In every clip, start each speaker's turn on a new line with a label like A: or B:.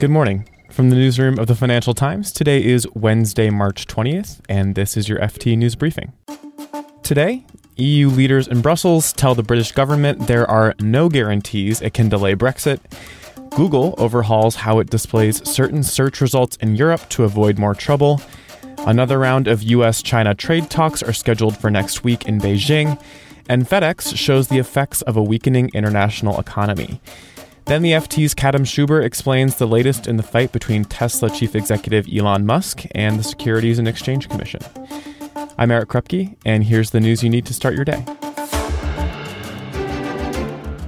A: Good morning. From the newsroom of the Financial Times, today is Wednesday, March 20th, and this is your FT News Briefing. Today, EU leaders in Brussels tell the British government there are no guarantees it can delay Brexit. Google overhauls how it displays certain search results in Europe to avoid more trouble. Another round of US China trade talks are scheduled for next week in Beijing. And FedEx shows the effects of a weakening international economy. Then the FT's Kadhim Shubber explains the latest in the fight between Tesla chief executive Elon Musk and the Securities and Exchange Commission. I'm Eric Krupke, and here's the news you need to start your day.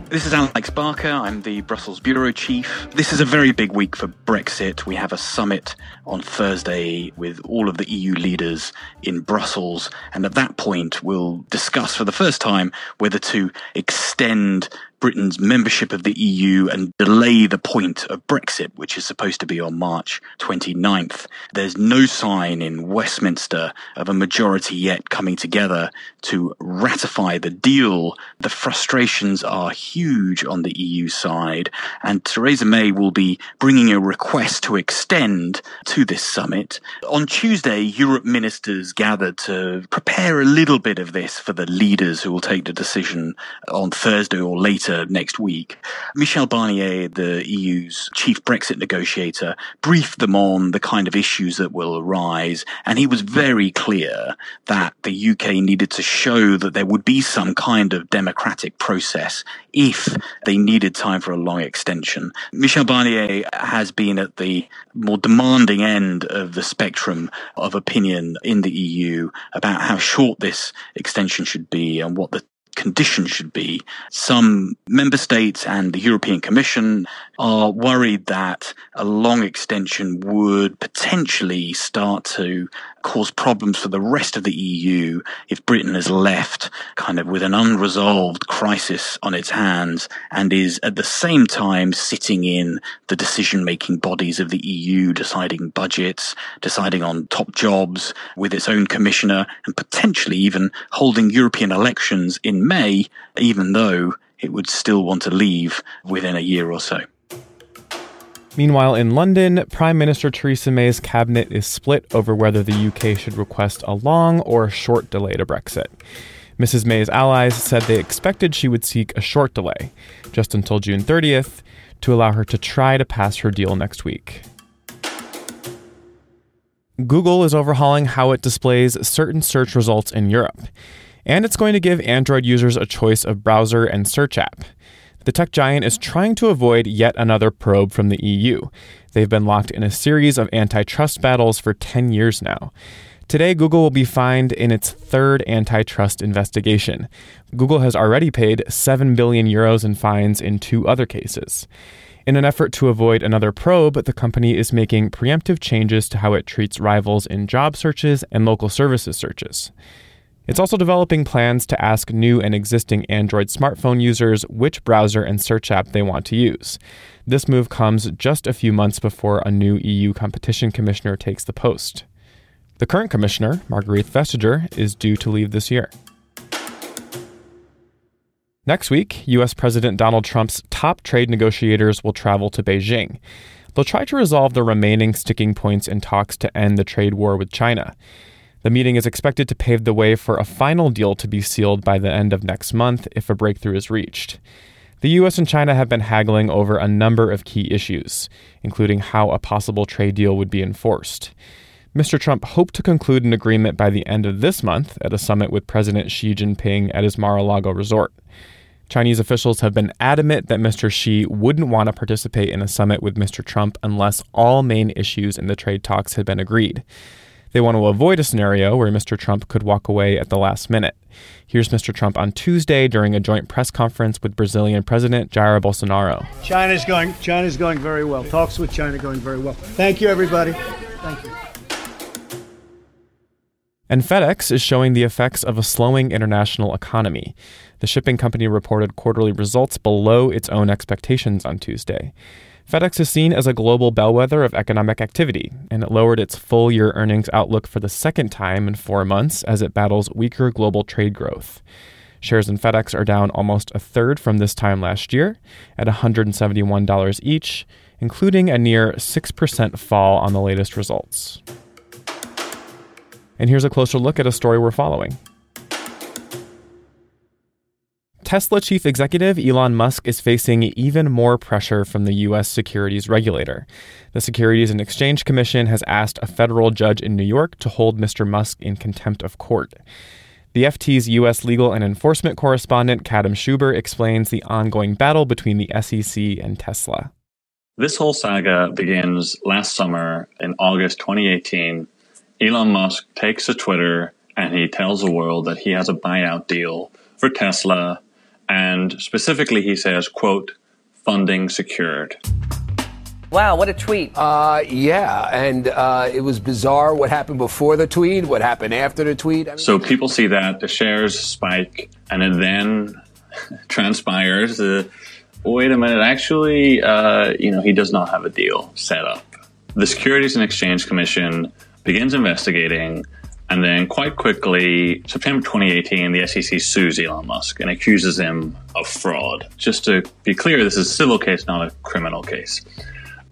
B: This is Alex Barker. I'm the Brussels Bureau Chief. This is a very big week for Brexit. We have a summit on Thursday with all of the EU leaders in Brussels. And at that point, we'll discuss for the first time whether to extend Britain's membership of the EU and delay the point of Brexit, which is supposed to be on March 29th. There's no sign in Westminster of a majority yet coming together to ratify the deal. The frustrations are huge on the EU side, and Theresa May will be bringing a request to extend to this summit. On Tuesday, Europe ministers gathered to prepare a little bit of this for the leaders who will take the decision on Thursday or later later next week, Michel Barnier, the EU's chief Brexit negotiator, briefed them on the kind of issues that will arise. And he was very clear that the UK needed to show that there would be some kind of democratic process if they needed time for a long extension. Michel Barnier has been at the more demanding end of the spectrum of opinion in the EU about how short this extension should be and what the conditions should be. Some member states and the European Commission are worried that a long extension would potentially start to cause problems for the rest of the EU if Britain is left kind of with an unresolved crisis on its hands and is at the same time sitting in the decision making bodies of the EU, deciding budgets, deciding on top jobs with its own commissioner, and potentially even holding European elections in May, even though it would still want to leave within a year or so.
A: Meanwhile, in London, Prime Minister Theresa May's cabinet is split over whether the UK should request a long or short delay to Brexit. Mrs. May's allies said they expected she would seek a short delay, just until June 30th, to allow her to try to pass her deal next week. Google is overhauling how it displays certain search results in Europe, and it's going to give Android users a choice of browser and search app. The tech giant is trying to avoid yet another probe from the EU. They've been locked in a series of antitrust battles for 10 years now. Today, Google will be fined in its third antitrust investigation. Google has already paid 7 billion euros in fines in two other cases. In an effort to avoid another probe, the company is making preemptive changes to how it treats rivals in job searches and local services searches. It's also developing plans to ask new and existing Android smartphone users which browser and search app they want to use. This move comes just a few months before a new EU competition commissioner takes the post. The current commissioner, Margrethe Vestager, is due to leave this year. Next week, US President Donald Trump's top trade negotiators will travel to Beijing. They'll try to resolve the remaining sticking points in talks to end the trade war with China. The meeting is expected to pave the way for a final deal to be sealed by the end of next month if a breakthrough is reached. The US and China have been haggling over a number of key issues, including how a possible trade deal would be enforced. Mr. Trump hoped to conclude an agreement by the end of this month at a summit with President Xi Jinping at his Mar a Lago resort. Chinese officials have been adamant that Mr. Xi wouldn't want to participate in a summit with Mr. Trump unless all main issues in the trade talks had been agreed. They want to avoid a scenario where Mr. Trump could walk away at the last minute. Here's Mr. Trump on Tuesday during a joint press conference with Brazilian President Jair Bolsonaro.
C: China's going China's going very well. Talks with China going very well. Thank you everybody. Thank you.
A: And FedEx is showing the effects of a slowing international economy. The shipping company reported quarterly results below its own expectations on Tuesday. FedEx is seen as a global bellwether of economic activity, and it lowered its full year earnings outlook for the second time in four months as it battles weaker global trade growth. Shares in FedEx are down almost a third from this time last year at $171 each, including a near 6% fall on the latest results. And here's a closer look at a story we're following. Tesla chief executive Elon Musk is facing even more pressure from the U.S. securities regulator. The Securities and Exchange Commission has asked a federal judge in New York to hold Mr. Musk in contempt of court. The FT's U.S. legal and enforcement correspondent, Kadhim Shubber, explains the ongoing battle between the SEC and Tesla.
D: This whole saga begins last summer in August 2018. Elon Musk takes to Twitter and he tells the world that he has a buyout deal for Tesla and specifically he says, quote, funding secured.
E: Wow, what a tweet.
F: Uh, yeah, and uh, it was bizarre what happened before the tweet, what happened after the tweet. I
D: mean, so people see that, the shares spike, and it then transpires. Uh, wait a minute, actually, uh, you know, he does not have a deal set up. The Securities and Exchange Commission begins investigating and then quite quickly, September 2018, the SEC sues Elon Musk and accuses him of fraud. Just to be clear, this is a civil case, not a criminal case.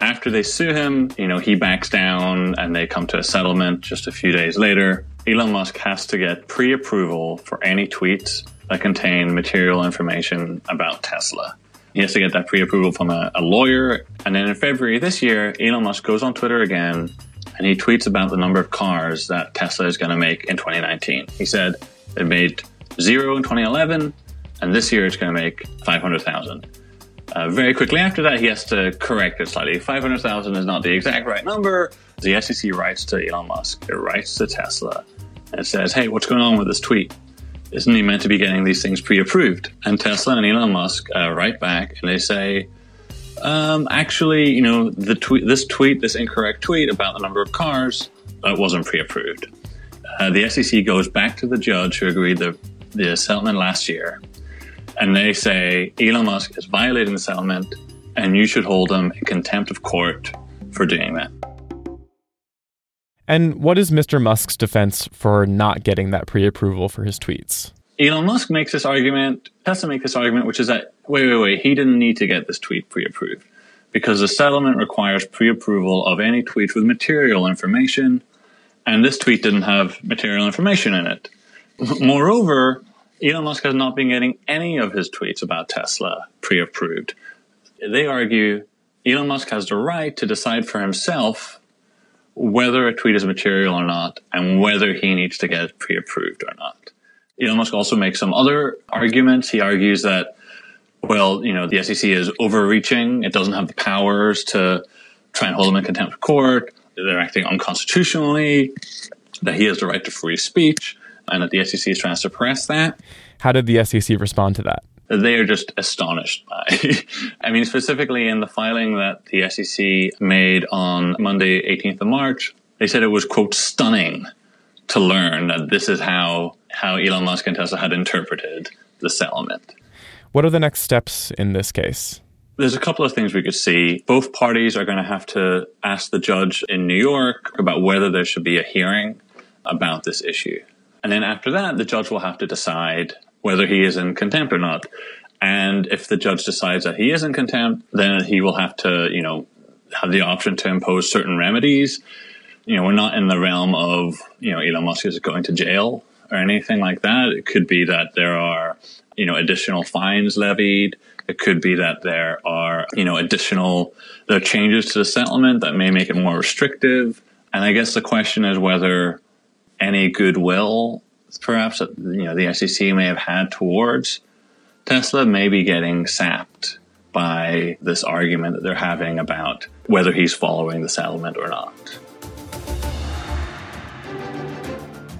D: After they sue him, you know, he backs down and they come to a settlement just a few days later. Elon Musk has to get pre-approval for any tweets that contain material information about Tesla. He has to get that pre-approval from a, a lawyer. And then in February this year, Elon Musk goes on Twitter again and he tweets about the number of cars that Tesla is going to make in 2019. He said it made zero in 2011, and this year it's going to make 500,000. Uh, very quickly after that, he has to correct it slightly. 500,000 is not the exact right number. The SEC writes to Elon Musk, it writes to Tesla, and says, Hey, what's going on with this tweet? Isn't he meant to be getting these things pre approved? And Tesla and Elon Musk uh, write back and they say, um, actually, you know, the tweet, this tweet, this incorrect tweet about the number of cars, uh, wasn't pre-approved. Uh, the SEC goes back to the judge who agreed the the settlement last year, and they say Elon Musk is violating the settlement, and you should hold him in contempt of court for doing that.
A: And what is Mr. Musk's defense for not getting that pre-approval for his tweets?
D: Elon Musk makes this argument, Tesla makes this argument, which is that, wait, wait, wait, he didn't need to get this tweet pre approved because the settlement requires pre approval of any tweet with material information, and this tweet didn't have material information in it. Moreover, Elon Musk has not been getting any of his tweets about Tesla pre approved. They argue Elon Musk has the right to decide for himself whether a tweet is material or not and whether he needs to get it pre approved or not. Elon Musk also makes some other arguments. He argues that, well, you know, the SEC is overreaching. It doesn't have the powers to try and hold them in contempt of court. They're acting unconstitutionally, that he has the right to free speech, and that the SEC is trying to suppress that.
A: How did the SEC respond to that?
D: They are just astonished by. I mean, specifically in the filing that the SEC made on Monday, 18th of March, they said it was, quote, stunning to learn that this is how how Elon Musk and Tesla had interpreted the settlement.
A: What are the next steps in this case?
D: There's a couple of things we could see. Both parties are going to have to ask the judge in New York about whether there should be a hearing about this issue. And then after that, the judge will have to decide whether he is in contempt or not. And if the judge decides that he is in contempt, then he will have to, you know, have the option to impose certain remedies you know, we're not in the realm of, you know, Elon Musk is going to jail or anything like that. It could be that there are, you know, additional fines levied. It could be that there are, you know, additional there are changes to the settlement that may make it more restrictive. And I guess the question is whether any goodwill, perhaps, you know, the SEC may have had towards Tesla may be getting sapped by this argument that they're having about whether he's following the settlement or not.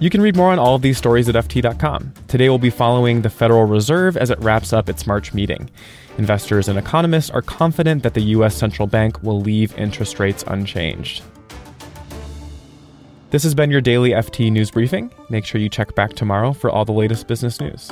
A: You can read more on all of these stories at FT.com. Today we'll be following the Federal Reserve as it wraps up its March meeting. Investors and economists are confident that the U.S. central bank will leave interest rates unchanged. This has been your daily FT News Briefing. Make sure you check back tomorrow for all the latest business news.